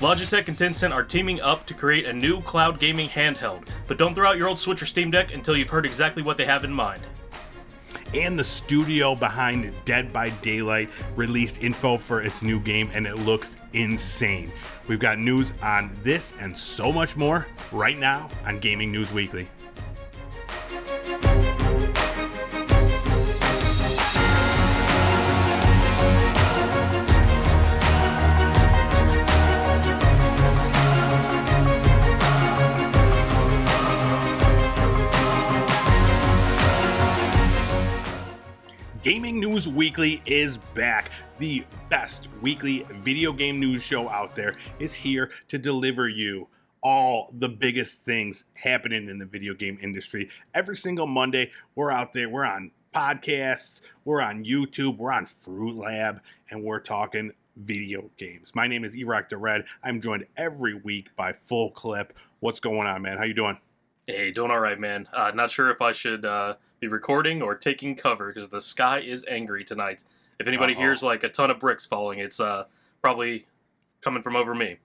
Logitech and Tencent are teaming up to create a new cloud gaming handheld, but don't throw out your old Switch or Steam Deck until you've heard exactly what they have in mind. And the studio behind Dead by Daylight released info for its new game, and it looks insane. We've got news on this and so much more right now on Gaming News Weekly. Gaming News Weekly is back. The best weekly video game news show out there is here to deliver you all the biggest things happening in the video game industry. Every single Monday, we're out there. We're on podcasts, we're on YouTube, we're on Fruit Lab, and we're talking video games. My name is Erock the Red. I'm joined every week by Full Clip. What's going on, man? How you doing? Hey, doing all right, man. Uh, not sure if I should uh, be recording or taking cover because the sky is angry tonight. If anybody Uh-oh. hears like a ton of bricks falling, it's uh, probably coming from over me.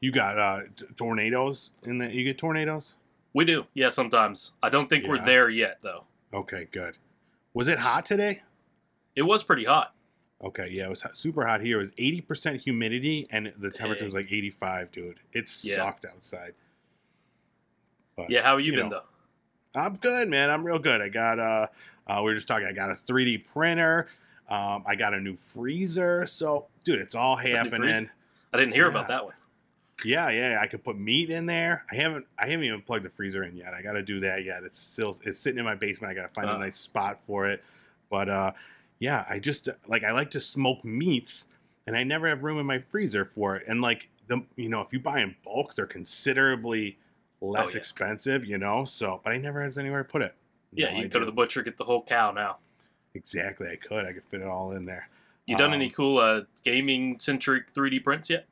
You got uh, t- tornadoes in the. You get tornadoes? We do, yeah, sometimes. I don't think we're there yet, though. Okay, good. Was it hot today? It was pretty hot. Okay, yeah, it was hot- super hot here. It was eighty percent humidity, and the temperature Dang. was like eighty-five, dude. It Yeah. sucked outside. But, Yeah, how have you, you been, know, though? I'm good, man. I'm real good. I got uh, uh we were just talking. I got a 3D printer. Um, I got a new freezer. So, dude, it's all happening. I didn't hear about that one. Yeah, yeah. I could put meat in there. I haven't. I haven't even plugged the freezer in yet. I got to do that yet. It's still. It's sitting in my basement. I got to find Oh. a nice spot for it. But uh, yeah. I just like I like to smoke meats, and I never have room in my freezer for it. And like the you know if you buy in bulk, they're considerably less Oh, yeah. expensive. You know. So, but I never has anywhere to put it. Yeah, No, you I go to the butcher, get the whole cow now. Exactly. I could. I could fit it all in there. You done Um, any cool uh, gaming centric 3D prints yet?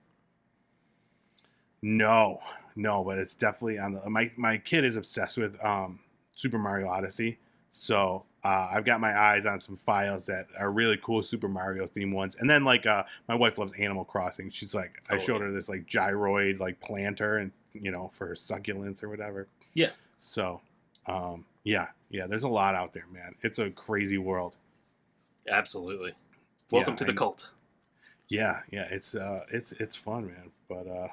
No, no, but it's definitely on the. My my kid is obsessed with um, Super Mario Odyssey, so uh, I've got my eyes on some files that are really cool Super Mario themed ones. And then like uh, my wife loves Animal Crossing. She's like, I Oh, showed yeah. her this like gyroid like planter, and you know for succulents or whatever. Yeah. So, um, yeah, yeah. There's a lot out there, man. It's a crazy world. Absolutely. Welcome Yeah, to the I- cult. Yeah, yeah, it's uh, it's it's fun, man. But uh,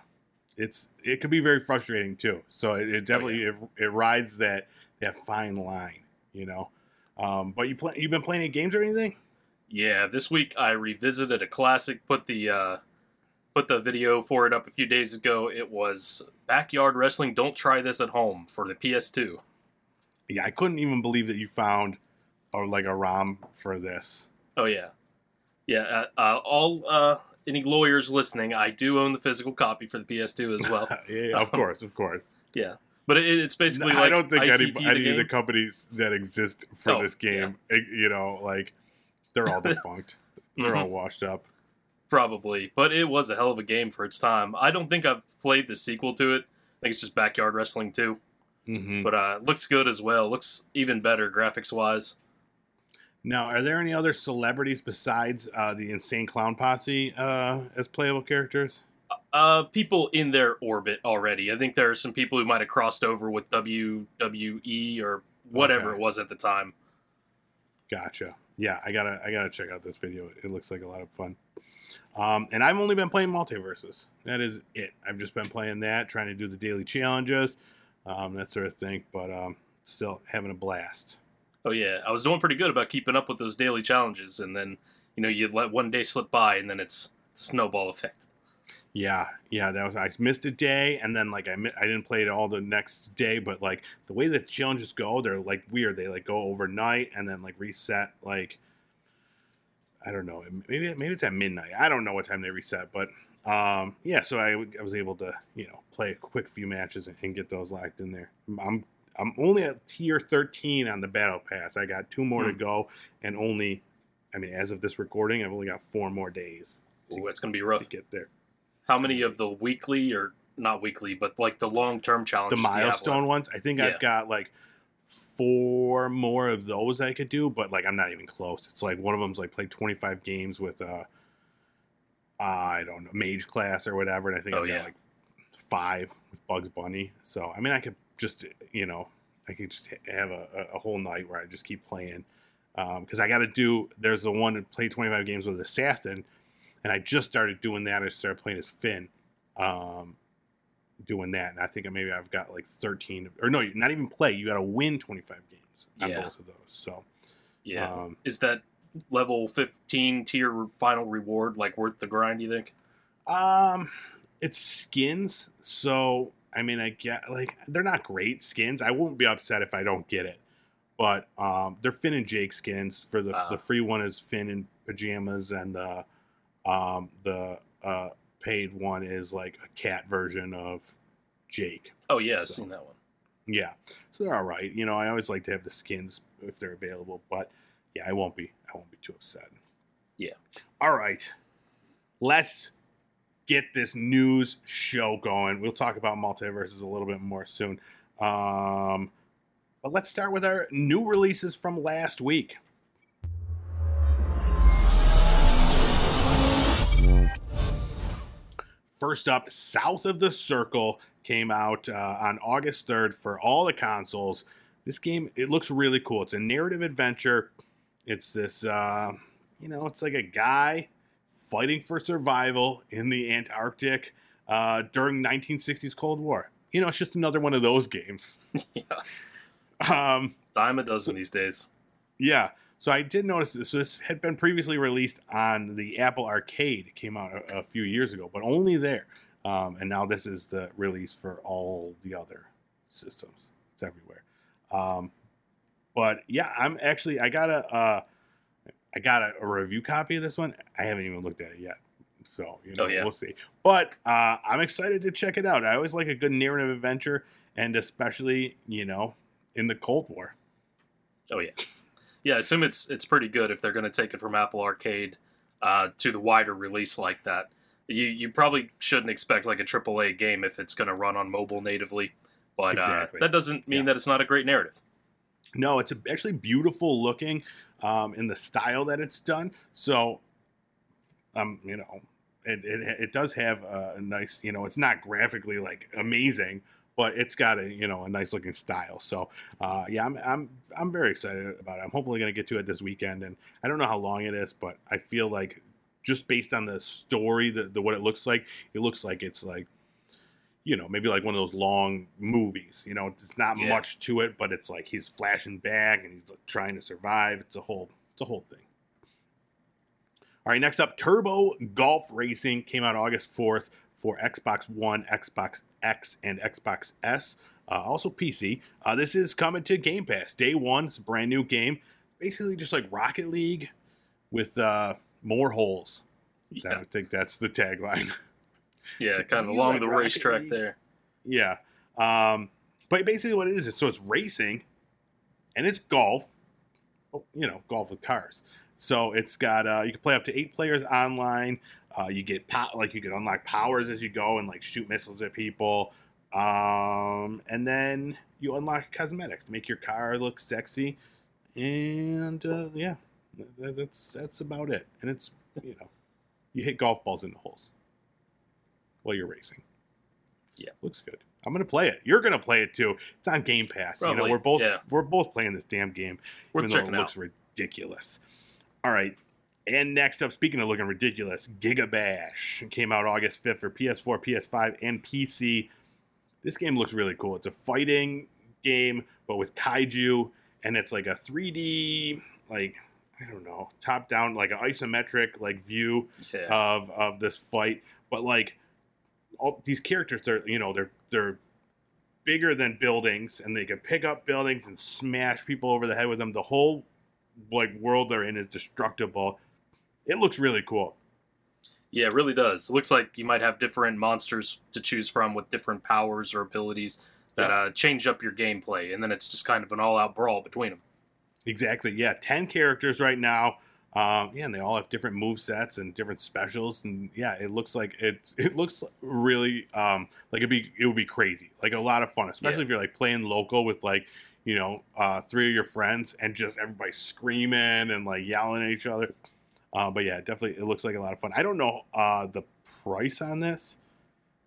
it's it could be very frustrating too. So it, it definitely it, it rides that that fine line, you know. Um, but you play you've been playing any games or anything? Yeah, this week I revisited a classic. Put the uh, put the video for it up a few days ago. It was Backyard Wrestling. Don't try this at home for the PS2. Yeah, I couldn't even believe that you found or like a ROM for this. Oh yeah, yeah. Uh, uh, all uh, any lawyers listening, I do own the physical copy for the PS2 as well. yeah, of course, of course. yeah, but it, it's basically I like don't think any, ICP the any of the companies that exist for Oh, this game, eh, you know, like they're all defunct. they're all Mhm. washed up. Probably, but it was a hell of a game for its time. I don't think I've played the sequel to it. I think it's just Backyard Wrestling 2. hmm But uh, looks good as well. Looks even better graphics wise. Now, are there any other celebrities besides uh, the Insane Clown Posse uh, as playable characters? Uh, people in their orbit already. I think there are some people who might have crossed over with WWE or whatever Okay. it was at the time. Gotcha. Yeah, I gotta I gotta check out this video. It looks like a lot of fun. Um, and I've only been playing MultiVersus. That is it. I've just been playing that, trying to do the daily challenges, um, that sort of thing. But um, still having a blast. Oh yeah, I was doing pretty good about keeping up with those daily challenges, and then you know you let one day slip by, and then it's it's a snowball effect. Yeah, yeah, that was I missed a day, and then like I mi- I didn't play it all the next day, but like the way the challenges go, they're like weird. They like go overnight and then like reset. Like I don't know, maybe maybe it's at midnight. I don't know what time they reset, but um, yeah. So I, I was able to you know play a quick few matches and, and get those locked in there. I'm I'm only at tier 13 on the battle pass. I got two more to Hmm. go, and only I mean as of this recording, I've only got four more days Ooh, it's gonna be rough to get there. How many of the weekly or not weekly, but like the long term the challenges? have milestone ones. I think Yeah. I've got like four more of those I could do, but like I'm not even close. It's like one of them's like play 25 games with uh I don't know, mage class or whatever. And I think Oh, I've got like five with Bugs Bunny. So, I mean, I could just, you know, I could just have a, a- whole night where I just keep playing. Because I got to do, there's the one that play 25 games with Assassin. And I just started doing that. I started playing as Finn. Um, doing that. And I think maybe I've got like 13, or no, not even play. You got to win 25 games on Yeah. both of those. So, Yeah. um, Is that level 15 tier final reward like worth the grind, you think? Um, it's skins, so I mean, I get like they're not great skins. I won't be upset if I don't get it, but um, they're Finn and Jake skins. For the Ah. the free one is Finn in pajamas, and the um the uh paid one is like a cat version of Jake. Oh, yeah, I've seen that one. Yeah, so they're all right. You know, I always like to have the skins if they're available, but yeah, I won't be. I won't be too upset. Yeah. All right, let's get this news show going. We'll talk about MultiVersus a little bit more soon. Um, but let's start with our new releases from last week. First up, South of the Circle came out uh, on August 3rd for all the consoles. This game, it looks really cool. It's a narrative adventure. It's this, uh, you know, it's like a guy fighting for survival in the Antarctic uh, during 1960s Cold War. You know, it's just another one of those games. yeah. Um, Dime a dozen these days. yeah. So I did notice this. So this had been previously released on the Apple Arcade. It came out a, a few years ago, but only there. Um, and now this is the release for all the other systems. It's everywhere. Um, but yeah, I'm actually I got a uh, I got a, a review copy of this one. I haven't even looked at it yet. So you know Oh, yeah. we'll see. But uh, I'm excited to check it out. I always like a good narrative adventure, and especially you know in the Cold War. Oh yeah, yeah. I assume it's it's pretty good if they're going to take it from Apple Arcade uh, to the wider release like that. You you probably shouldn't expect like a AAA game if it's going to run on mobile natively, but Exactly. uh, that doesn't mean Yeah. that it's not a great narrative. No, it's actually beautiful looking um, in the style that it's done. So, um, you know, it, it, it does have a, a nice, you know, it's not graphically like amazing, but it's got a you know a nice looking style. So, uh, yeah, I'm I'm I'm very excited about it. I'm hopefully going to get to it this weekend, and I don't know how long it is, but I feel like just based on the story, the, the what it looks like, it looks like it's like you know, maybe like one of those long movies. You know, it's not Yeah. much to it, but it's like he's flashing back and he's like, trying to survive. It's a whole, it's a whole thing. All right, next up, Turbo Golf Racing came out August fourth for Xbox One, Xbox X, and Xbox S. Uh, also PC. Uh, this is coming to Game Pass day one. It's a brand new game, basically just like Rocket League with uh, more holes. I Yeah, think that's the tagline. yeah, kind of along like the Rocket racetrack League? there. Yeah. Um, but basically, what it is is so it's racing and it's golf. Oh, You know, golf with cars. So it's got uh, you can play up to eight players online. Uh, you get po- like you can unlock powers as you go and like shoot missiles at people. Um, and then you unlock cosmetics to make your car look sexy. And uh, yeah, that, that's that's about it. And it's you know, you hit golf balls in the holes while you're racing. Yeah. looks good. I'm gonna play it. You're gonna play it too. It's on Game Pass. You know, we're both yeah. we're both playing this damn game, Worth even though it out. looks ridiculous. All right. And next up, speaking of looking ridiculous, Giga Bash came out August 5th for PS4, PS5, and PC. This game looks really cool. It's a fighting game, but with kaiju, and it's like a 3D, like I don't know, top down, like an isometric like view Yeah, of of this fight, but like all these characters, they're you know they're they're bigger than buildings, and they can pick up buildings and smash people over the head with them. The whole like world they're in is destructible. It looks really cool. yeah, it really does. It looks like you might have different monsters to choose from with different powers or abilities that Yeah. uh, change up your gameplay, and then it's just kind of an all-out brawl between them. Exactly. Yeah, ten characters right now. Um, yeah, and they all have different move sets and different specials, and yeah, it looks like it. It looks really um, like it'd be it would be crazy, like a lot of fun, especially Yeah. if you're like playing local with like you know uh, three of your friends and just everybody screaming and like yelling at each other. Uh, but yeah, definitely, it looks like a lot of fun. I don't know uh, the price on this.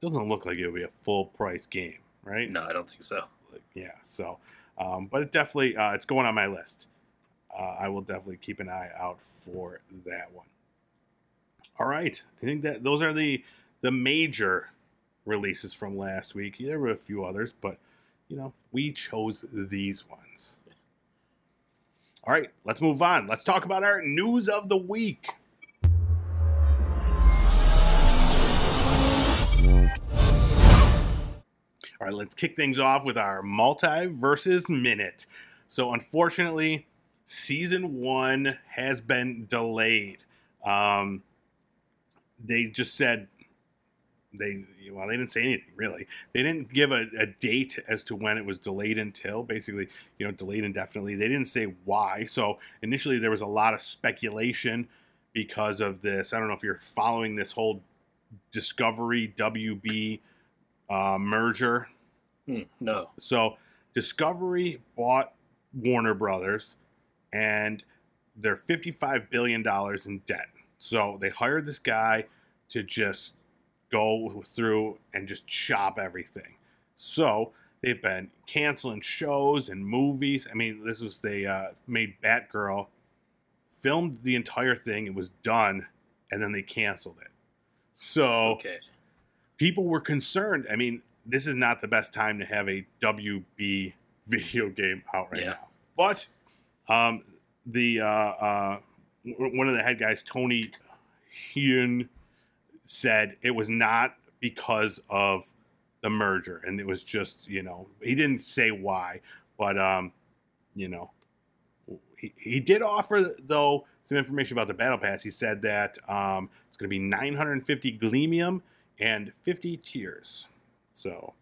Doesn't look like it would be a full price game, right? No, I don't think so. Like, yeah. So, um, but it definitely uh, it's going on my list. Uh, I will definitely keep an eye out for that one. All right, I think that those are the the major releases from last week. There were a few others, but you know we chose these ones. All right, let's move on. Let's talk about our news of the week. All right, let's kick things off with our MultiVersus minute. So, unfortunately, season one has been delayed. Um, they just said they well they didn't say anything really. They didn't give a, a, date as to when it was delayed until basically you know delayed indefinitely. They didn't say why. So initially there was a lot of speculation because of this. I don't know if you're following this whole discovery wb uh, merger. Hmm, no. so discovery bought warner brothers and they're 55 billion dollars in debt. So they hired this guy to just go through and just chop everything. So they've been canceling shows and movies. I mean, this was they uh, made Batgirl, filmed the entire thing, it was done, and then they canceled it. So Okay. people were concerned. I mean, this is not the best time to have a WB video game out right Yeah. now. But um, the uh, uh, one of the head guys, Tony Huynh, said it was not because of the merger, and it was just you know he didn't say why, but um, you know he, he did offer though some information about the battle pass. He said that um, it's going to be 950 Gleamium and 50 tiers. So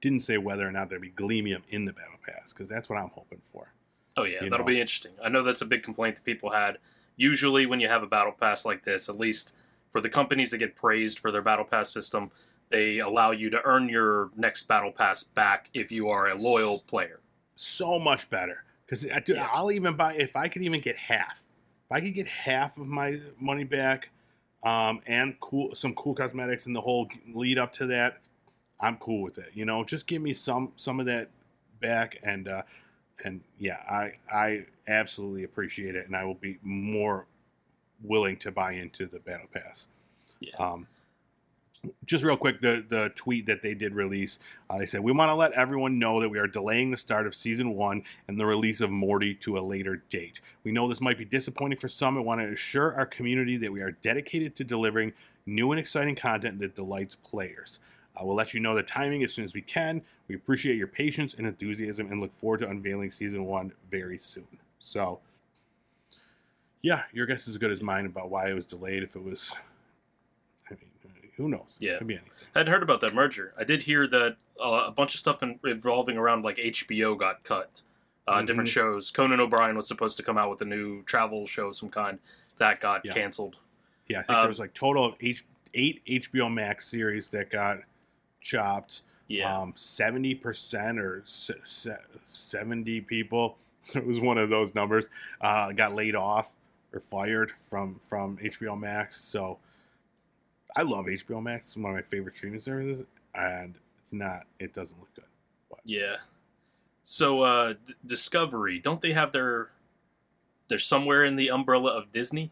didn't say whether or not there'd be Gleamium in the battle pass because that's what I'm hoping for. Oh yeah, You that'll know. be interesting. I know that's a big complaint that people had. Usually, when you have a battle pass like this, at least for the companies that get praised for their battle pass system, they allow you to earn your next battle pass back if you are a loyal player. So much better because Yeah. I'll even buy if I could even get half. If I could get half of my money back, um, and cool some cool cosmetics and the whole lead up to that, I'm cool with it. You know, just give me some some of that back and uh, and yeah, I I absolutely appreciate it, and I will be more willing to buy into the battle pass. Yeah. Um, just real quick, the the tweet that they did release, uh, they said we want to let everyone know that we are delaying the start of season one and the release of Morty to a later date. We know this might be disappointing for some, and want to assure our community that we are dedicated to delivering new and exciting content that delights players. Uh, we'll let you know the timing as soon as we can. We appreciate your patience and enthusiasm, and look forward to unveiling season one very soon. So, yeah, your guess is as good as mine about why it was delayed. If it was, I mean, who knows? Yeah. it could be anything. I hadn't heard about that merger. I did hear that uh, a bunch of stuff in, involving around like HBO got cut. Uh, Different Mhm. shows. Conan O'Brien was supposed to come out with a new travel show of some kind. That got Yeah. canceled. Yeah, I think Um, there was like total of H- eight HBO Max series that got chopped. Yeah. Um, seventy percent or se- se- seventy people. It was one of those numbers. Uh, got laid off or fired from from HBO Max. So I love HBO Max. It's one of my favorite streaming services, and it's not. It doesn't look good. Yeah. So uh, D- Discovery, don't they have their? They're somewhere in the umbrella of Disney,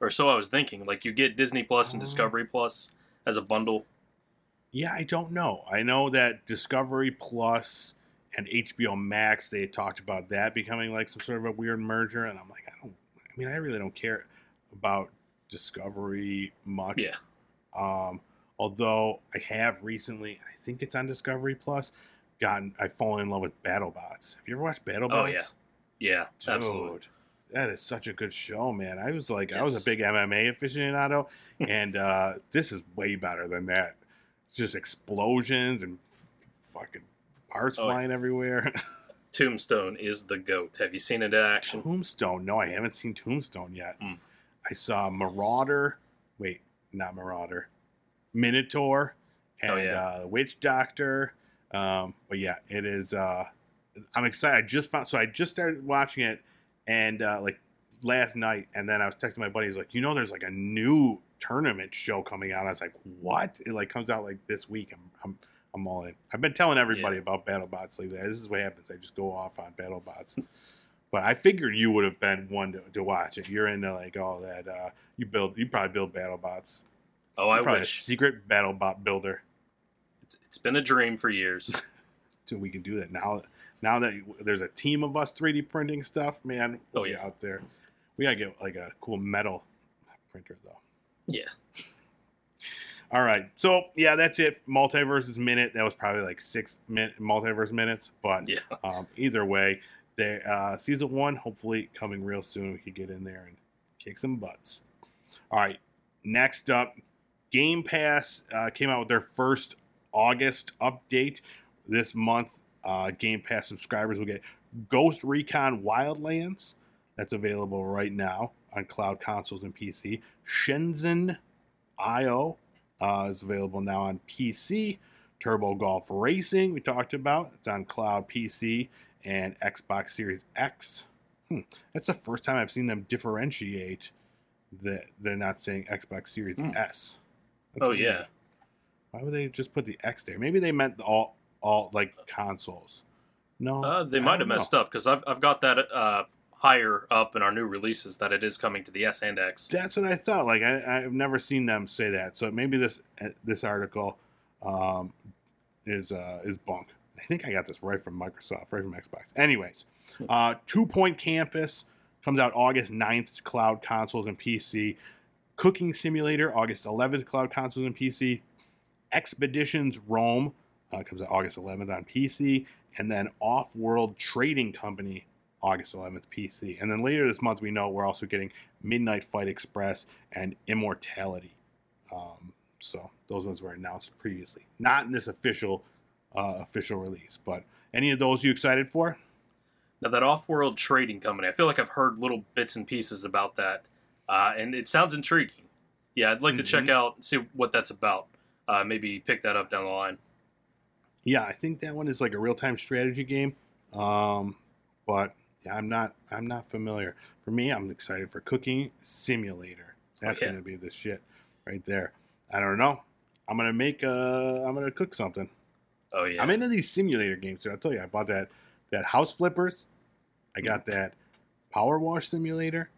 or so I was thinking. Like you get Disney Plus and Oh. Discovery Plus as a bundle. Yeah, I don't know. I know that Discovery Plus and HBO Max, they talked about that becoming like some sort of a weird merger, and I'm like, I mean, I really don't care about Discovery much. Yeah. Um, although I have recently, I think it's on Discovery Plus, gotten I've fallen in love with BattleBots. Have you ever watched BattleBots? Oh, yeah. Yeah, Dude, absolutely. That is such a good show, man. I was like, I was a big MMA aficionado, and uh, this is way better than that. Just explosions and fucking parts Oh, flying everywhere. Tombstone is the goat. Have you seen it in action? Tombstone. No, I haven't seen Tombstone yet. Mm. I saw Marauder. Wait, not Marauder. Minotaur and Oh, yeah. uh, Witch Doctor. Um, but yeah, it is. Uh, I'm excited. I just found. So I just started watching it, and uh, like last night, and then I was texting my buddy. He's like, you know, there's like a new tournament show coming out. I was like, what? It like comes out like this week. I'm I'm I'm all in. I've been telling everybody Yeah. about BattleBots lately. This is what happens. I just go off on BattleBots. but I figured you would have been one to, to watch it. You're into like all that. Uh, you build. You probably build BattleBots. Oh, You're I probably wish. a secret BattleBot builder. It's, it's been a dream for years. So we can do that now. Now that there's a team of us 3D printing stuff, man. Oh, we'll be yeah. out there. We gotta get like a cool metal printer though. yeah. All right, so yeah, that's it. MultiVersus minute. That was probably like six minute MultiVersus minutes, but Yeah. um, either way, they uh, season one hopefully coming real soon. We could get in there and kick some butts. All right, next up, Game Pass uh, came out with their first August update this month. Uh, Game Pass subscribers will get Ghost Recon Wildlands. That's available right now on cloud consoles and PC. Shenzhen IO uh, is available now on PC. Turbo Golf Racing, we talked about. It's on cloud PC and Xbox Series X. Hmm. That's the first time I've seen them differentiate that they're not saying Xbox Series Hmm. S. That's Oh weird. yeah. Why would they just put the X there? Maybe they meant all all like consoles. No, Uh, they I might have know. messed up because I've I've got that uh, higher up in our new releases that it is coming to the S and X. That's what I thought. Like I, I've never seen them say that. So maybe this this article um, is uh, is bunk. I think I got this right from Microsoft, right from Xbox. Anyways, uh, Two Point Campus comes out August 9th cloud consoles and PC. Cooking Simulator August 11th cloud consoles and PC. Expeditions Rome uh, comes out August 11th on PC, and then Off World Trading Company August 11th PC. And then later this month, we know we're also getting Midnight Fight Express and Immortality. Um, so those ones were announced previously, not in this official uh, official release. But any of those you excited for? Now that off-world trading company, I feel like I've heard little bits and pieces about that, uh, and it sounds intriguing. Yeah, I'd like to check Mhm. out see what that's about. Uh, maybe pick that up down the line. Yeah, I think that one is like a real time strategy game. Um, but I'm not I'm not familiar. For me, I'm excited for Cooking Simulator. That's yeah. gonna be the shit right there. I don't know. I'm gonna make uh I'm gonna cook something. Oh yeah. I'm into these simulator games. Too. I'll tell you, I bought that that House Flippers. I got that Power Wash Simulator,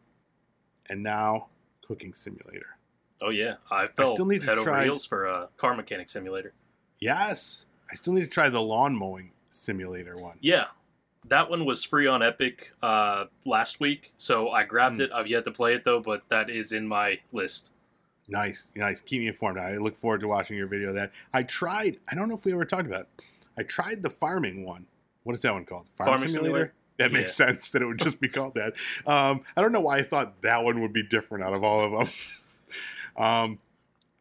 and now Cooking Simulator. oh yeah. I fell still need to head over try- heels for a car mechanic simulator. Yes, I still need to try the lawn mowing simulator one. Yeah, that one was free on Epic uh, last week, so I grabbed Hmm. it. I've yet to play it though, but that is in my list. Nice, nice. Keep me informed. I look forward to watching your video. Of that I tried. I don't know if we ever talked about. It. I tried the farming one. What is that one called? Farm Farming Simulator? That makes sense that it would just be called that. Um, I don't know why I thought that one would be different out of all of them. um,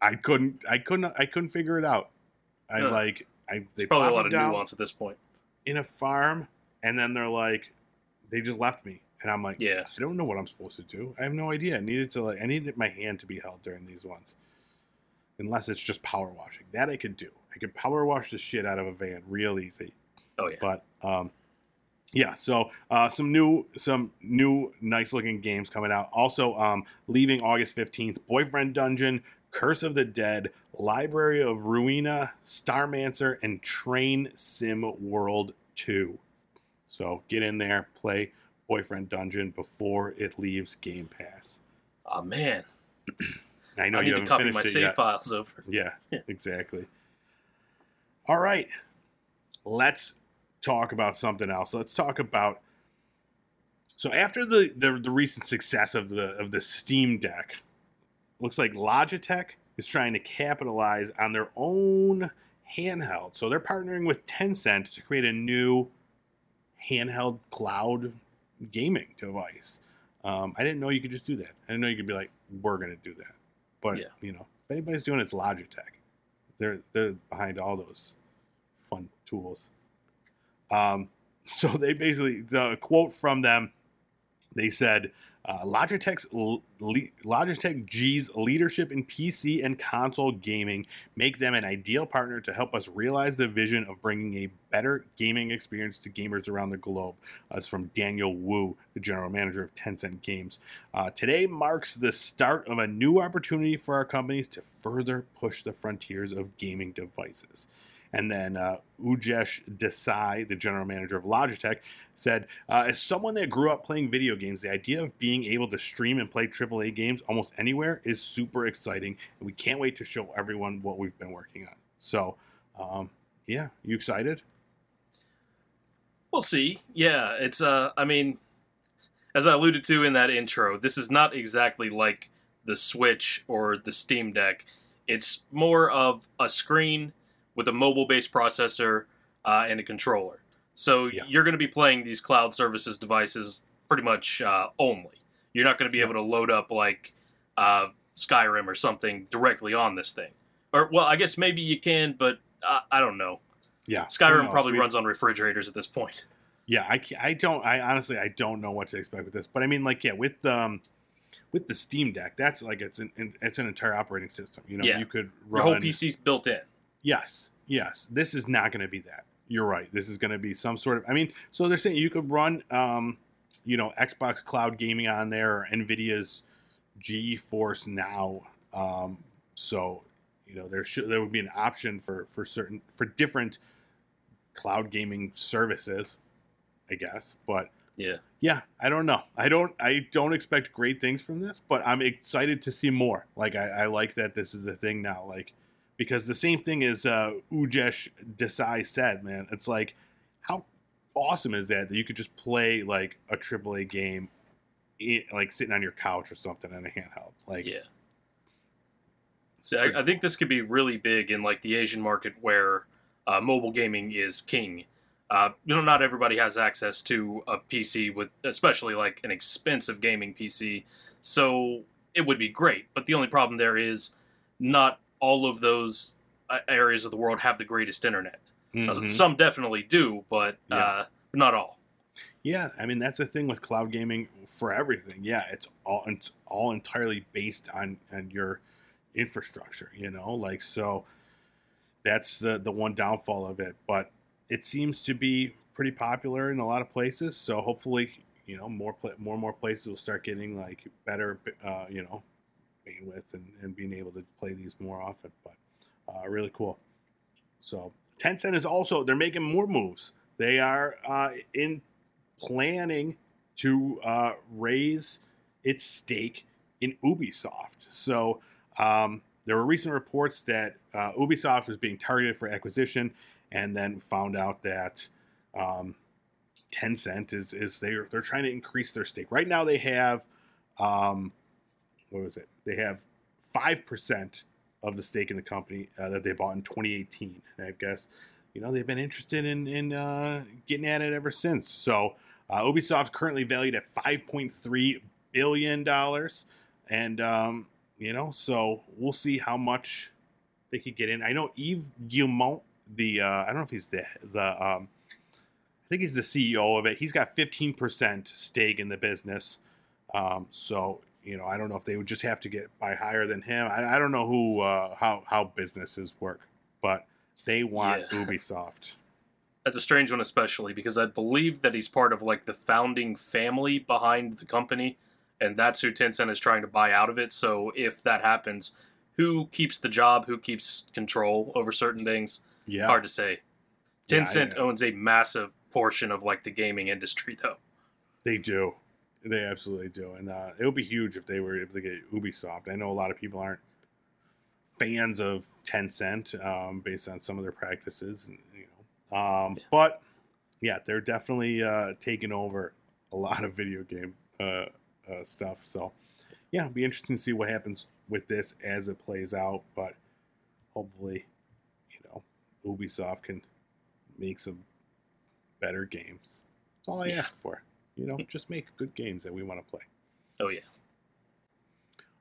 I couldn't. I couldn't. I couldn't figure it out. I Huh. like. I they There's probably a lot of nuance at this point. in a farm, and then they're like, they just left me, and I'm like, Yeah, I don't know what I'm supposed to do. I have no idea. I needed to like I needed my hand to be held during these ones. Unless it's just power washing. That I could do. I could power wash the shit out of a van real easy. oh yeah. But um yeah, so uh, some new some new nice looking games coming out. Also um leaving August 15th, Boyfriend Dungeon, Curse of the Dead, Library of Ruina, Starmancer, and Train Sim World 2. So get in there, play Boyfriend Dungeon before it leaves Game Pass. Oh man, I know I you need to haven't copy finished my it save yet. files over. Yeah, Yeah. exactly. All right. Let's talk about something else. Let's talk about so after the, the the recent success of the of the Steam Deck, looks like Logitech is trying to capitalize on their own handheld. So they're partnering with Tencent to create a new handheld cloud gaming device. Um, I didn't know you could just do that. I didn't know you could be like, we're going to do that. But Yeah. you know, if anybody's doing it, it's Logitech. They're they're behind all those fun tools. Um, so they basically the quote from them, they said, Uh, Logitech's le- Logitech G's leadership in PC and console gaming make them an ideal partner to help us realize the vision of bringing a better gaming experience to gamers around the globe. That's from Daniel Wu, the general manager of Tencent Games. Uh, today marks the start of a new opportunity for our companies to further push the frontiers of gaming devices. And then uh, Ujesh Desai, the general manager of Logitech, said, uh, As someone that grew up playing video games, the idea of being able to stream and play AAA games almost anywhere is super exciting. And we can't wait to show everyone what we've been working on. So, um, yeah, you excited? We'll see. Yeah, it's, uh, I mean, as I alluded to in that intro, this is not exactly like the Switch or the Steam Deck. It's more of a screen with a mobile based processor uh, and a controller. So Yeah. you're going to be playing these cloud services devices pretty much uh, only. You're not going to be able to load up like uh, Skyrim or something directly on this thing. Or, well, I guess maybe you can, but uh, I don't know. Yeah. Skyrim probably We- runs on refrigerators at this point. Yeah, I, I don't I honestly I don't know what to expect with this, but I mean like yeah with um with the Steam Deck that's like it's an it's an entire operating system. You know Yeah. you could run, Your whole PC's built in. Yes, yes. This is not going to be that. You're right. This is going to be some sort of. I mean, so they're saying you could run, um, you know, Xbox Cloud Gaming on there or Nvidia's GeForce Now. Um, so, you know, there should there would be an option for for certain for different cloud gaming services, I guess. But Yeah. yeah, I don't know. I don't I don't expect great things from this, but I'm excited to see more. Like I, I like that this is a thing now. Like because the same thing as uh, Ujesh Desai said, man. It's like how awesome is that that you could just play like a AAA game, i like sitting on your couch or something in a handheld. Like Yeah. So I, I think this could be really big in like the Asian market where uh, mobile gaming is king. Uh, you know, not everybody has access to a PC with, especially like an expensive gaming PC. So it would be great, but the only problem there is not all of those uh, areas of the world have the greatest internet. Uh, Mhm. Some definitely do, but Yeah. uh, not all. Yeah, I mean that's the thing with cloud gaming for everything. Yeah, it's all it's all entirely based on on your infrastructure. You know, like so that's the the one downfall of it. But it seems to be pretty popular in a lot of places. So hopefully, you know, more more and more places will start getting like better, uh, you know, bandwidth and, and being able to play these more often. But uh, really cool. So Tencent is also they're making more moves. They are uh, in planning to uh, raise its stake in Ubisoft. So um, there were recent reports that uh, Ubisoft was being targeted for acquisition, and then found out that um, Tencent is is they're they're trying to increase their stake. Right now, they have um, what was it? They have five percent of the stake in the company uh, that they bought in 2018. And I guess you know they've been interested in in uh, getting at it ever since. So uh, Ubisoft's currently valued at 5.3 billion dollars, and um, you know, so we'll see how much they could get in. I know Yves Guillemot, the uh, I don't know if he's the the um, I think he's the CEO of it. He's got 15% stake in the business. Um, so you know, I don't know if they would just have to get by higher than him. I, I don't know who uh, how how businesses work, but they want Yeah. Ubisoft. That's a strange one, especially because I believe that he's part of like the founding family behind the company, and that's who Tencent is trying to buy out of it. So if that happens, who keeps the job? Who keeps control over certain things? Yeah, Hard to say. Yeah, Tencent owns a massive portion of like the gaming industry, though. They do. They absolutely do. And uh, it would be huge if they were able to get Ubisoft. I know a lot of people aren't fans of Tencent um, based on some of their practices, and you know, um, Yeah. but yeah, they're definitely uh, taking over a lot of video game uh, uh, stuff. So yeah, it'll be interesting to see what happens with this as it plays out. But hopefully, you know, Ubisoft can make some better games. That's all I Yeah. ask for. You know, just make good games that we want to play. Oh yeah.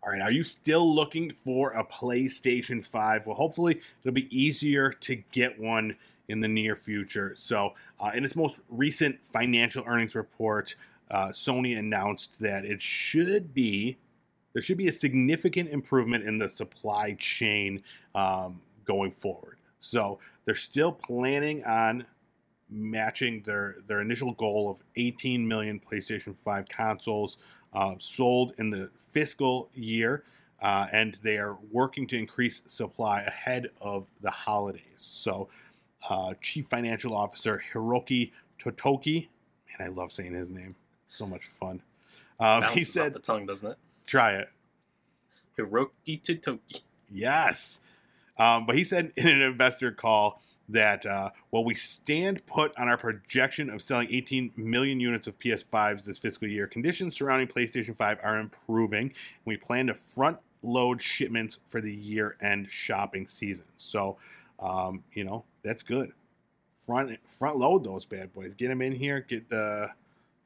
All right, are you still looking for a PlayStation 5? Well, hopefully it'll be easier to get one in the near future. So, uh, in its most recent financial earnings report, uh, Sony announced that it should be there should be a significant improvement in the supply chain um, going forward. So they're still planning on matching their their initial goal of 18 million PlayStation 5 consoles uh, sold in the fiscal year, uh, and they are working to increase supply ahead of the holidays. So, uh, Chief Financial Officer Hiroki Totoki, man, I love saying his name, so much fun. Um, he said, the tongue, doesn't it? "Try it." Hiroki Totoki. Yes. Um, but he said in an investor call that uh, while we stand put on our projection of selling 18 million units of PS5s this fiscal year, conditions surrounding PlayStation 5 are improving. And we plan to front load shipments for the year end shopping season. So, um, you know, that's good. Front front load those bad boys. Get them in here. Get the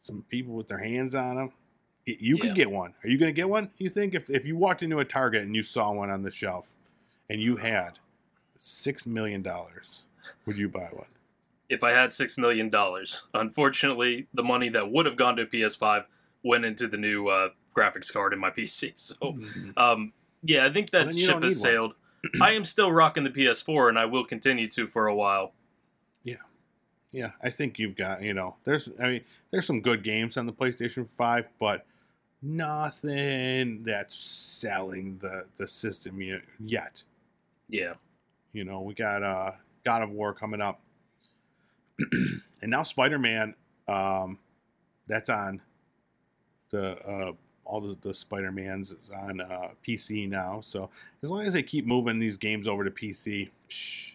some people with their hands on them. You could Yeah. get one. Are you going to get one? You think if if you walked into a Target and you saw one on the shelf, and you had six million dollars, would you buy one? If I had six million dollars, unfortunately, the money that would have gone to PS5 went into the new uh, graphics card in my PC. So, um, yeah, I think that you ship has sailed. I am still rocking the PS4, and I will continue to for a while. Yeah, yeah, I think you've got you know. There's I mean, there's some good games on the PlayStation Five, but nothing that's selling the the system yet. yet. Yeah, You know, we got uh God of War coming up, and now Spider Man. Um, that's on the uh, all the, the Spider Mans is on uh, PC now. So as long as they keep moving these games over to PC, psh,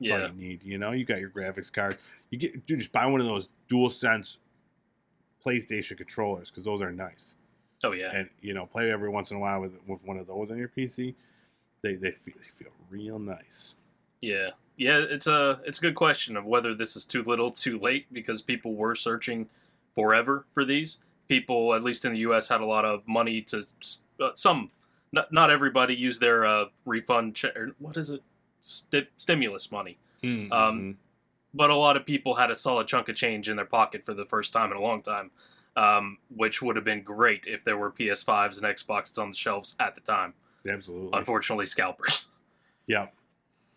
that's all you need. You know, you got your graphics card. You get dude, just buy one of those Dual Sense PlayStation controllers because those are nice. oh yeah, And you know, play every once in a while with with one of those on your PC. They they feel, they feel real nice. yeah, yeah. It's a it's a good question of whether this is too little, too late, because people were searching forever for these. People, at least in the U.S., had a lot of money to uh, some. Not, not everybody used their uh, refund. Che- what is it? Sti- stimulus money. Mm-hmm. Um, but a lot of people had a solid chunk of change in their pocket for the first time in a long time, um, which would have been great if there were PS5s and Xboxes on the shelves at the time. Absolutely. Unfortunately, scalpers. Yep.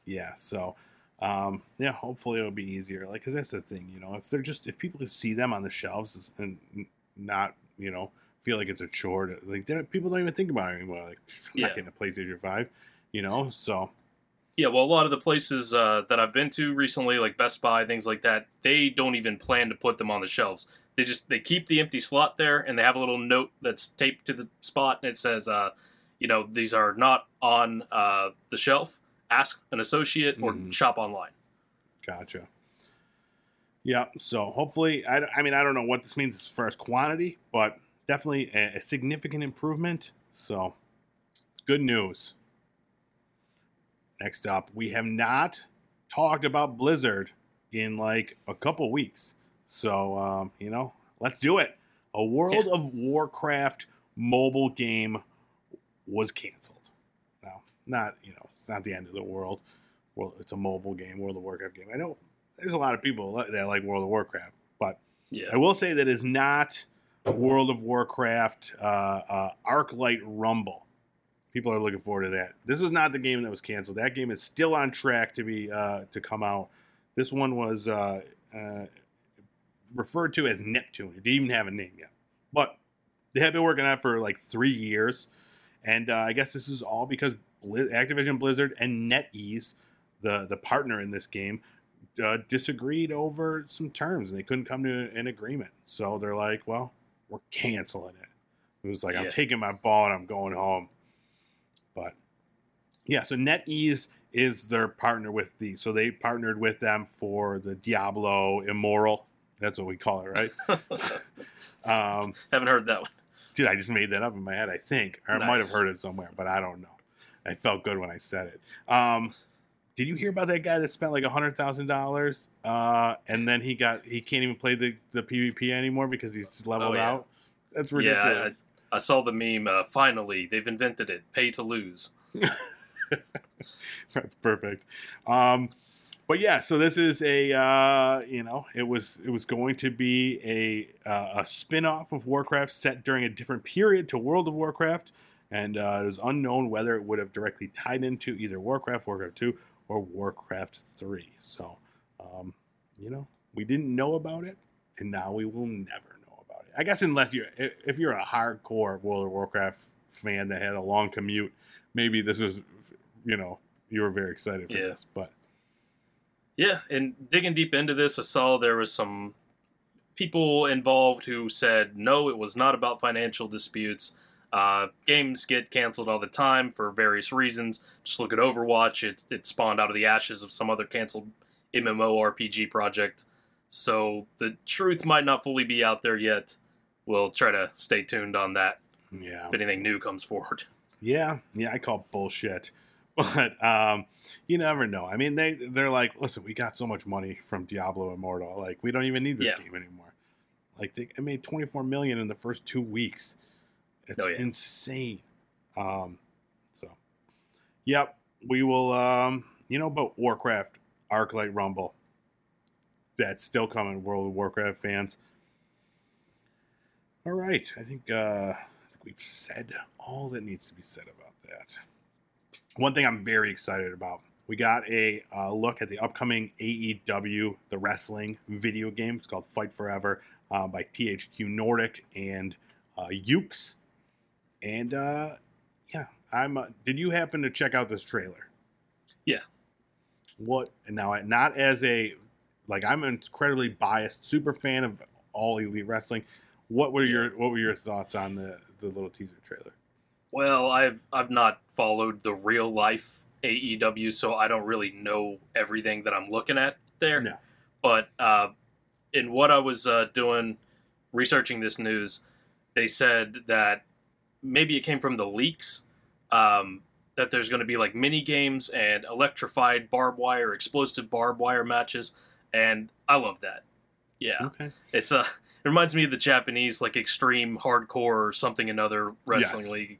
Yeah. So, um, yeah. Hopefully, it'll be easier. Like, cause that's the thing. You know, if they're just if people can see them on the shelves and not, you know, feel like it's a chore to like, don't, people don't even think about it anymore. Like, I'm Yeah. not getting a PlayStation Five. You know. So. Yeah, well, a lot of the places uh, that I've been to recently, like Best Buy, things like that, they don't even plan to put them on the shelves. They just they keep the empty slot there, and they have a little note that's taped to the spot, and it says, uh, you know, these are not on uh, the shelf. Ask an associate or Mhm. shop online. Gotcha. Yeah. So hopefully, I, I mean, I don't know what this means as far as quantity, but definitely a, a significant improvement. So it's good news. Next up, we have not talked about Blizzard in like a couple weeks. So, um, you know, let's do it. A World Yeah. of Warcraft mobile game was canceled. Not, you know, it's not the end of the world. Well, it's a mobile game, World of Warcraft game. I know there's a lot of people that like World of Warcraft, but Yeah. I will say that is not World of Warcraft uh, uh, Arclight Rumble. People are looking forward to that. This was not the game that was canceled. That game is still on track to be uh, to come out. This one was uh, uh, referred to as Neptune. It didn't even have a name yet, but they have been working on it for like three years, and uh, I guess this is all because Blizz- Activision Blizzard and NetEase, the the partner in this game, uh, disagreed over some terms and they couldn't come to an agreement. So they're like, well, we're canceling it. It was like, I'm taking my ball and I'm going home. But yeah, so NetEase is their partner with the, so they partnered with them for the Diablo Immoral. That's what we call it, right? um, Haven't heard that one. dude, I just made that up in my head, I think. Or I might have heard it somewhere, but I don't know. I felt good when I said it. Um, did you hear about that guy that spent like a hundred thousand dollars, uh, and then he got he can't even play the, the PvP anymore because he's just leveled Oh, yeah. out? That's ridiculous. Yeah, ridiculous. I saw the meme. Uh, finally, they've invented it. Pay to lose. That's perfect. Um, but yeah, so this is a uh, you know it was it was going to be a uh, a spin off of Warcraft set during a different period to World of Warcraft, and uh, it was unknown whether it would have directly tied into either Warcraft, Warcraft Two, or Warcraft Three. So um, you know we didn't know about it, and now we will never know about it. I guess unless you're if you're a hardcore World of Warcraft fan that had a long commute, maybe this was you know you were very excited for Yeah. this, but. Yeah, and digging deep into this, I saw there was some people involved who said no, it was not about financial disputes. Uh, games get canceled all the time for various reasons. Just look at Overwatch; it it spawned out of the ashes of some other canceled MMORPG project. So the truth might not fully be out there yet. We'll try to stay tuned on that Yeah. if anything new comes forward. Yeah. Yeah, I call bullshit. But um, you never know. I mean, they they're like, listen, we got so much money from Diablo Immortal, like we don't even need this Yeah. game anymore. Like they it made twenty four million in the first two weeks. It's Oh, yeah. insane. Um, so, yep, we will. Um, you know, about Warcraft ArcLight Rumble. That's still coming, World of Warcraft fans. All right, I think uh, I think we've said all that needs to be said about that. One thing I'm very excited about. We got a uh, look at the upcoming AEW, the wrestling video game. It's called Fight Forever uh, by THQ Nordic and uh, Yuke's. And uh, yeah, I'm. Uh, did you happen to check out this trailer? Yeah. What now? Not as a like I'm an incredibly biased super fan of all elite wrestling. What were your What were your thoughts on the the little teaser trailer? Well, I've I've not followed the real life AEW, so I don't really know everything that I'm looking at there. No. But uh, in what I was uh, doing, researching this news, they said that maybe it came from the leaks. Um, that there's going to be like mini games and electrified barbed wire, explosive barbed wire matches, and I love that. Yeah, Okay. it's a. It reminds me of the Japanese like extreme hardcore or something another wrestling Yes. league.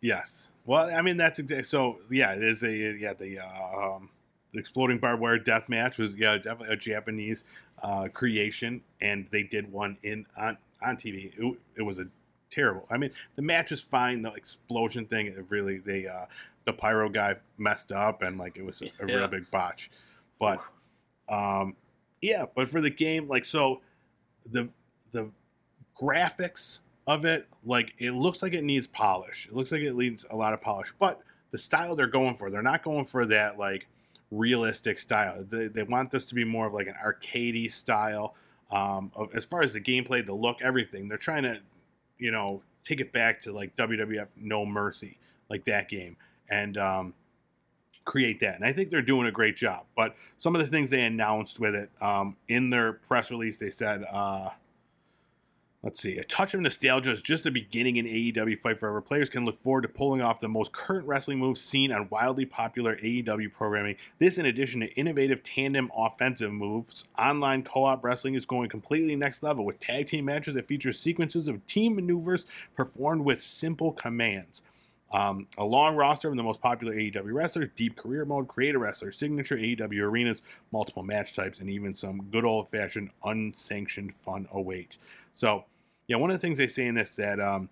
Yes. Well, I mean that's exactly so. Yeah, it is a yeah the uh, um, the exploding barbed wire death match was yeah definitely a Japanese uh, creation, and they did one in on on TV. It, it was a terrible. I mean, the match was fine. The explosion thing, it really they uh, the pyro guy messed up, and like it was a, a Yeah. real big botch. But um, yeah, but for the game, like so, the the graphics of it, like it looks like it needs polish. It looks like it needs a lot of polish. But the style they're going for, they're not going for that like realistic style. They, they want this to be more of like an arcadey style. Um, of, as far as the gameplay, the look, everything, they're trying to, you know, take it back to like WWF No Mercy, like that game, and um, create that. And I think they're doing a great job. But some of the things they announced with it um, in their press release, they said. Uh, Let's see. A touch of nostalgia is just the beginning in AEW Fight Forever. Players can look forward to pulling off the most current wrestling moves seen on wildly popular AEW programming. This, in addition to innovative tandem offensive moves, online co op wrestling is going completely next level with tag team matches that feature sequences of team maneuvers performed with simple commands. Um, a long roster of the most popular AEW wrestlers, deep career mode, creator wrestlers, signature AEW arenas, multiple match types, and even some good old fashioned unsanctioned fun await. So, yeah, one of the things they say in this that um,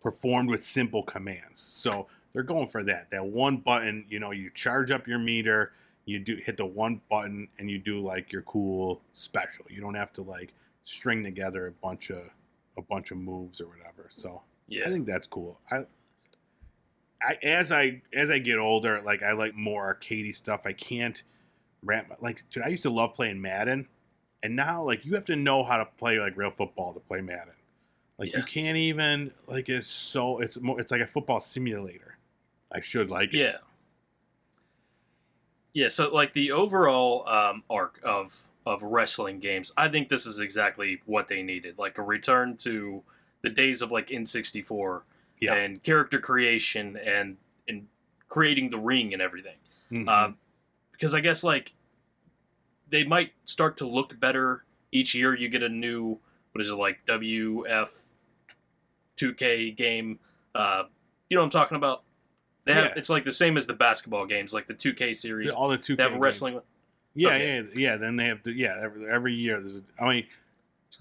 performed with simple commands. So they're going for that. That one button, you know, you charge up your meter, you do hit the one button, and you do like your cool special. You don't have to like string together a bunch of a bunch of moves or whatever. So Yeah, I think that's cool. I, I as I as I get older, like I like more arcadey stuff. I can't wrap my- like dude. I used to love playing Madden, and now like you have to know how to play like real football to play Madden. Like you can't even like it's so it's more it's like a football simulator. I should like it. Yeah. Yeah, so like the overall um, arc of of wrestling games, I think this is exactly what they needed. Like a return to the days of like N64 and character creation and and creating the ring and everything. Mhm. Um, because I guess like they might start to look better each year. You get a new what is it like WF 2K game. Uh, you know what I'm talking about? They have Yeah. it's like the same as the basketball games, like the 2K series. Yeah, all the two. they have wrestling. Yeah, Okay. yeah, yeah. Then they have to. Yeah, every, every year there's. A, I mean,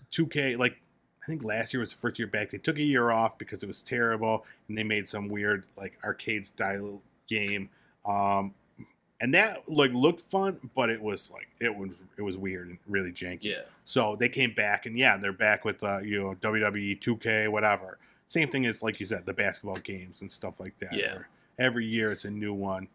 two K. Like I think last year was the first year back. They took a year off because it was terrible, and they made some weird like arcade style game. Um, and that like looked fun, but it was like it was it was weird and really janky. Yeah. So they came back, and yeah, they're back with uh, you know WWE 2K, whatever. Same thing as like you said, the basketball games and stuff like that. Yeah. Every year it's a new one.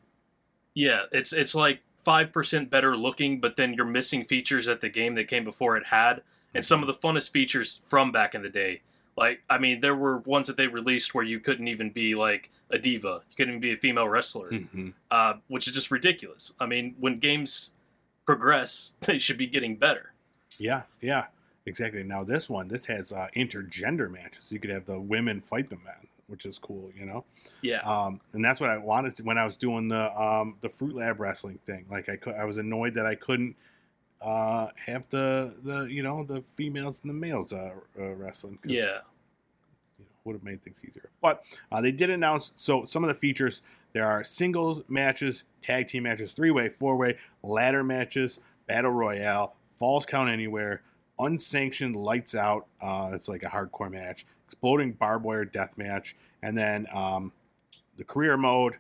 Yeah, it's it's like five percent better looking, but then you're missing features that the game that came before it had, and some of the funnest features from back in the day. Like, I mean, there were ones that they released where you couldn't even be like a diva, you couldn't even be a female wrestler, Mhm. uh, which is just ridiculous. I mean, when games progress, they should be getting better. Yeah, yeah, exactly. Now this one, this has uh, intergender matches. You could have the women fight the men, which is cool, you know. Yeah, Um, and that's what I wanted to, when I was doing the um, the Fruit Lab wrestling thing. Like I could, I was annoyed that I couldn't uh, have the the you know the females and the males uh, uh, wrestling. yeah, you know, would have made things easier. But uh, they did announce so some of the features. There are singles matches, tag team matches, three way, four way, ladder matches, battle royale, falls count anywhere, unsanctioned lights out. Uh, it's like a hardcore match, exploding barbed wire death match, and then um, the career mode,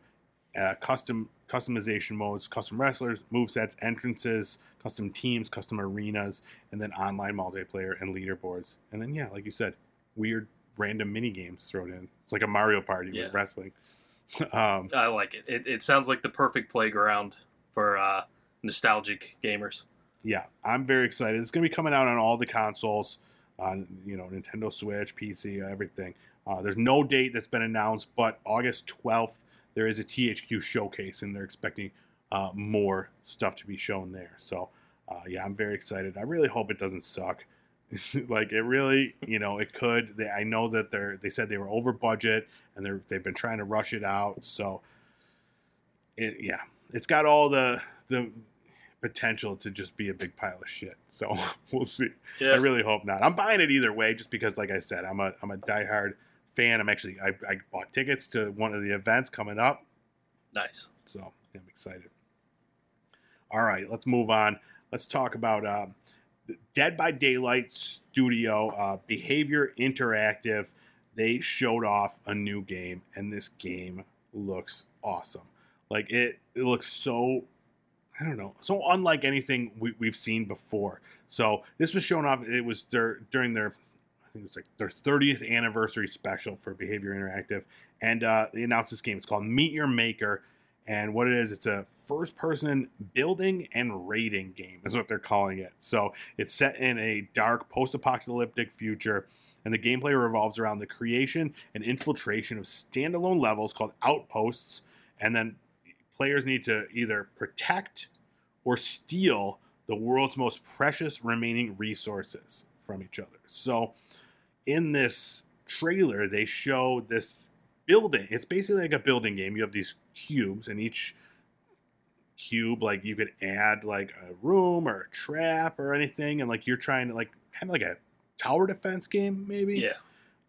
uh, custom customization modes, custom wrestlers, move sets, entrances, custom teams, custom arenas, and then online multiplayer and leaderboards. And then yeah, like you said, weird random mini games thrown in. It's like a Mario Party Yeah. with wrestling. um, I like it. it. It sounds like the perfect playground for uh, nostalgic gamers. yeah, I'm very excited. It's going to be coming out on all the consoles, on you know Nintendo Switch, PC, everything. Uh, there's no date that's been announced, but August 12th there is a THQ showcase, and they're expecting uh, more stuff to be shown there. So uh, yeah, I'm very excited. I really hope it doesn't suck. like it really, you know, it could. They, I know that they're. They said they were over budget, and they're they've been trying to rush it out. So it yeah, it's got all the the potential to just be a big pile of shit. So we'll see. Yeah, I really hope not. I'm buying it either way, just because, like I said, I'm a I'm a diehard fan. I'm actually I, I bought tickets to one of the events coming up, nice. so I'm excited. All right, let's move on. Let's talk about uh, Dead by Daylight Studio uh, Behaviour Interactive. They showed off a new game, and this game looks awesome. Like it, it looks so I don't know, so unlike anything we, we've seen before. So this was shown off. It was their during their, I think it was like their 30th anniversary special for Behaviour Interactive, and uh, they announced this game. It's called Meet Your Maker, and what it is, it's a first-person building and raiding game, is what they're calling it. So it's set in a dark post-apocalyptic future. And the gameplay revolves around the creation and infiltration of standalone levels called outposts, and then players need to either protect or steal the world's most precious remaining resources from each other. So, in this trailer, they show this building. It's basically like a building game. You have these cubes, and each cube, like you could add like a room or a trap or anything, and like you're trying to like kind of like a tower defense game, maybe. Yeah,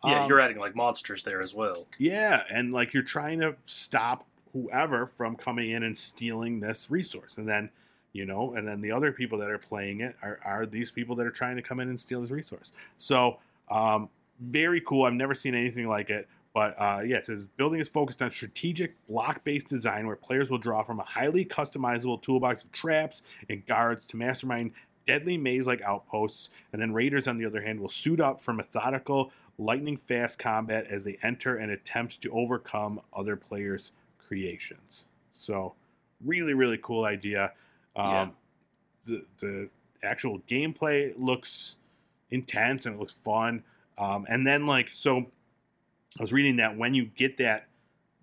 yeah. Um, you're adding like monsters there as well. yeah, and like you're trying to stop whoever from coming in and stealing this resource. And then, you know, and then the other people that are playing it are, are these people that are trying to come in and steal this resource. So, um, very cool. I've never seen anything like it. But uh, yeah, it says building is focused on strategic block-based design where players will draw from a highly customizable toolbox of traps and guards to mastermind deadly maze-like outposts, and then raiders, on the other hand, will suit up for methodical, lightning-fast combat as they enter and attempt to overcome other players' creations. So, really, really cool idea. Um, Yeah. The the actual gameplay looks intense and it looks fun. Um, and then like so, I was reading that when you get that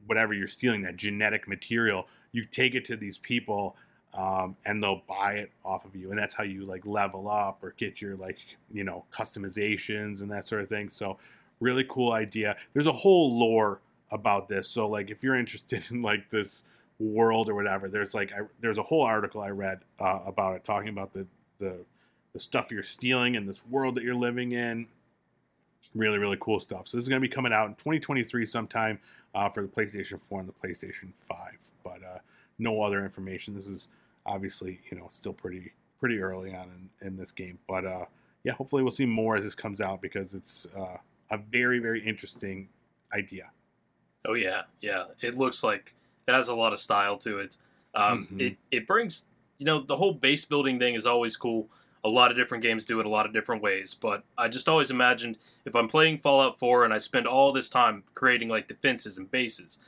whatever you're stealing, that genetic material, you take it to these people. Um, and they'll buy it off of you, and that's how you like level up or get your like you know customizations and that sort of thing. So, really cool idea. There's a whole lore about this. So like if you're interested in like this world or whatever, there's like I, there's a whole article I read uh, about it talking about the, the the stuff you're stealing in this world that you're living in. Really, really cool stuff. So this is going to be coming out in 2023 sometime uh, for the PlayStation 4 and the PlayStation 5. But uh, no other information. This is obviously, you know, still pretty pretty early on in, in this game. But uh, yeah, hopefully we'll see more as this comes out because it's uh, a very very interesting idea. Oh yeah, yeah. It looks like it has a lot of style to it. Um, Mhm. It it brings you know the whole base building thing is always cool. A lot of different games do it a lot of different ways, but I just always imagined if I'm playing Fallout 4 and I spend all this time creating like defenses and bases,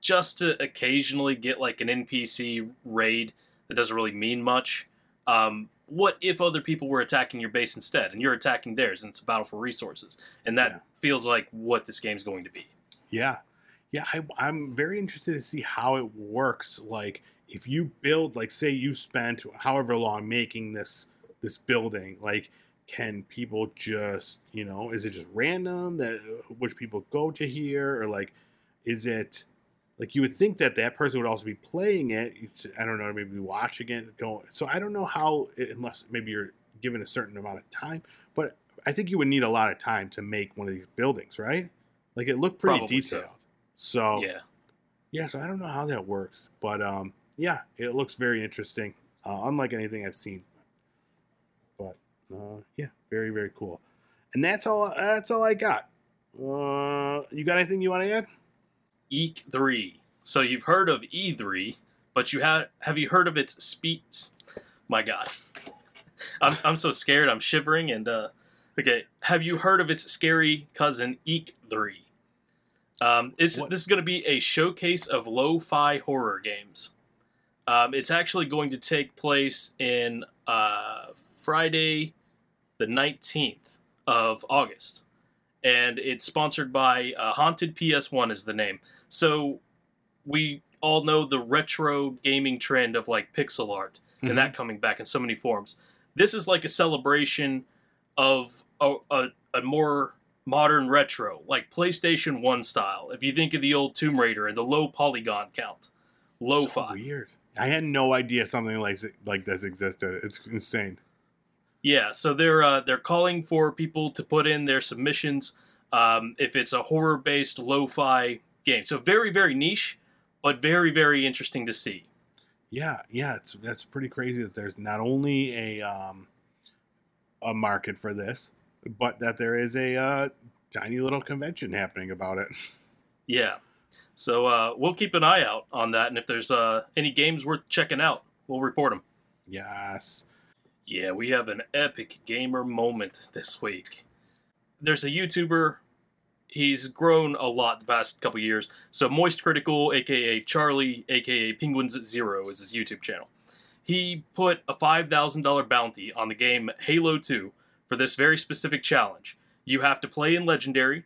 just to occasionally get like an NPC raid that doesn't really mean much. Um, what if other people were attacking your base instead, and you're attacking theirs, and it's a battle for resources? And that Yeah. feels like what this game's going to be. Yeah, yeah. I, I'm very interested to see how it works. Like, if you build, like, say you spent however long making this this building, like, can people just, you know, is it just random that which people go to here, or like, is it like you would think that that person would also be playing it? I don't know, maybe watching it, go. So I don't know how, unless maybe you're given a certain amount of time, but I think you would need a lot of time to make one of these buildings, right? Like it looked pretty Probably so. detailed. So Yeah. yeah, so I don't know how that works, but um, yeah, it looks very interesting, uh, unlike anything I've seen. But uh, yeah, very very cool. And that's all. That's all I got. Uh, you got anything you want to add? Eek 3. So you've heard of E3, but you have have you heard of its speeds? My God, I'm I'm so scared. I'm shivering. And uh, okay, have you heard of its scary cousin Eek 3? Um, is What? this is going to be a showcase of lo-fi horror games? Um, it's actually going to take place in uh, Friday, the 19th of August, and it's sponsored by uh, Haunted PS1 is the name. So we all know the retro gaming trend of like pixel art Mhm. and that coming back in so many forms. This is like a celebration of a, a, a more modern retro, like PlayStation 1 style. If you think of the old Tomb Raider and the low polygon count, lo So weird. I had no idea something like like this existed. It's insane. Yeah, so they're uh, they're calling for people to put in their submissions um, if it's a horror based lo-fi game. So very very niche, but very very interesting to see. Yeah, yeah, it's that's pretty crazy that there's not only a um, a market for this, but that there is a uh, tiny little convention happening about it. Yeah, so uh, we'll keep an eye out on that, and if there's uh, any games worth checking out, we'll report them. yes. Yeah, we have an epic gamer moment this week. There's a YouTuber. He's grown a lot the past couple years. So Moist Critical, aka Charlie, aka Penguins at Zero, is his YouTube channel. He put a five thousand dollar bounty on the game Halo Two for this very specific challenge. You have to play in Legendary,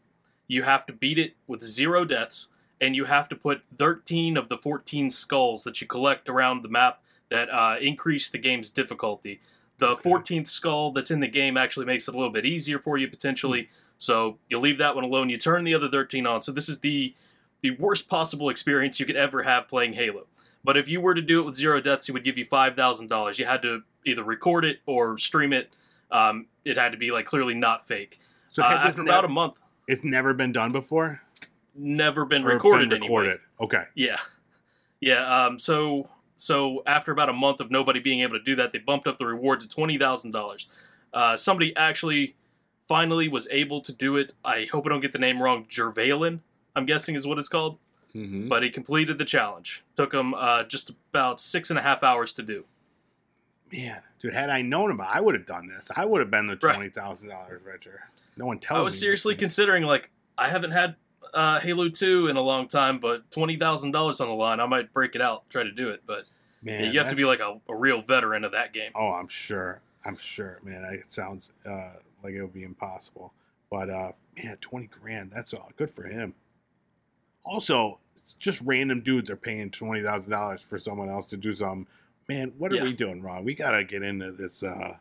you have to beat it with zero deaths, and you have to put 13 of the 14 skulls that you collect around the map that uh, increase the game's difficulty. The Okay. 14th skull that's in the game actually makes it a little bit easier for you potentially. So you leave that one alone. You turn the other 13 on. So this is the the worst possible experience you could ever have playing Halo. But if you were to do it with zero deaths, it would give you five thousand dollars. You had to either record it or stream it. Um, it had to be like clearly not fake. So Uh, after nev- about a month, it's never been done before. never been Or recorded. been anyway. recorded. Okay. Yeah, yeah. Um, so so after about a month of nobody being able to do that, they bumped up the reward to twenty thousand dollars. Uh, somebody actually finally was able to do it. I hope I don't get the name wrong. Jervalen, I'm guessing is what it's called. Mm-hmm. But he completed the challenge. Took him uh, just about six and a half hours to do. Man, dude, had I known about, it, I would have done this. I would have been the twenty thousand dollars richer. No one tells me. I was seriously considering like I haven't had uh, Halo Two in a long time, but twenty thousand dollars on the line, I might break it out, try to do it. But Man, yeah, you have to be like a, a real veteran of that game. Oh, I'm sure. I'm sure, man. It sounds uh, like it would be impossible. But uh, man, twenty grand. That's all. Good for him. Also, just random dudes are paying twenty thousand dollars for someone else to do something. Man, what are Yeah. we doing wrong? We gotta get into this. Uh,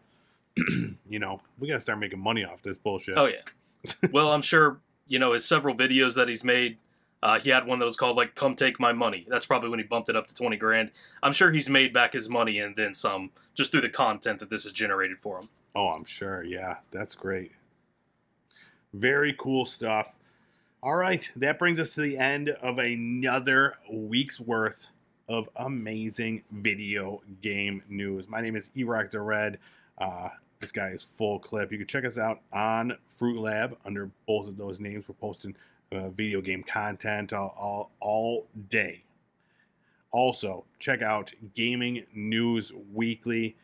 you know, we gotta start making money off this bullshit. Oh yeah. well, I'm sure you know his several videos that he's made. Uh, he had one that was called like "Come Take My Money." That's probably when he bumped it up to twenty grand. I'm sure he's made back his money and then some, just through the content that this has generated for him. Oh, I'm sure. Yeah, that's great. Very cool stuff. All right, that brings us to the end of another week's worth of amazing video game news. My name is Erock the Red. Uh, this guy is full clip. You can check us out on Fruit Lab under both of those names. We're posting uh, video game content all, all, all day. Also, check out Gaming News Weekly.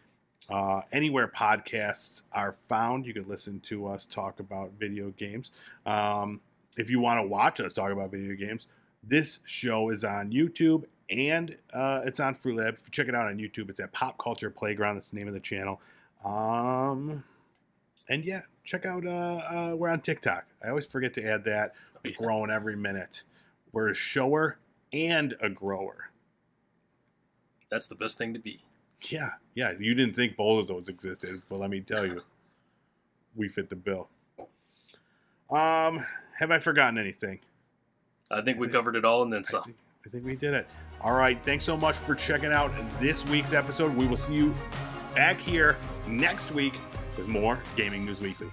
Uh, anywhere podcasts are found, you can listen to us talk about video games. Um, if you want to watch us talk about video games, this show is on YouTube and uh, it's on Fruit Lab. If you check it out on YouTube, it's at Pop Culture Playground. That's the name of the channel. Um, and yeah, check out. Uh, uh, we're on TikTok. I always forget to add that. We're Yeah. growing every minute. We're a shower and a grower. That's the best thing to be. Yeah, yeah. You didn't think both of those existed, but let me tell you, we fit the bill. Um, have I forgotten anything? I think we covered it all and then I some. think, I think we did it. All right. Thanks so much for checking out this week's episode. We will see you back here next week with more Gaming News Weekly.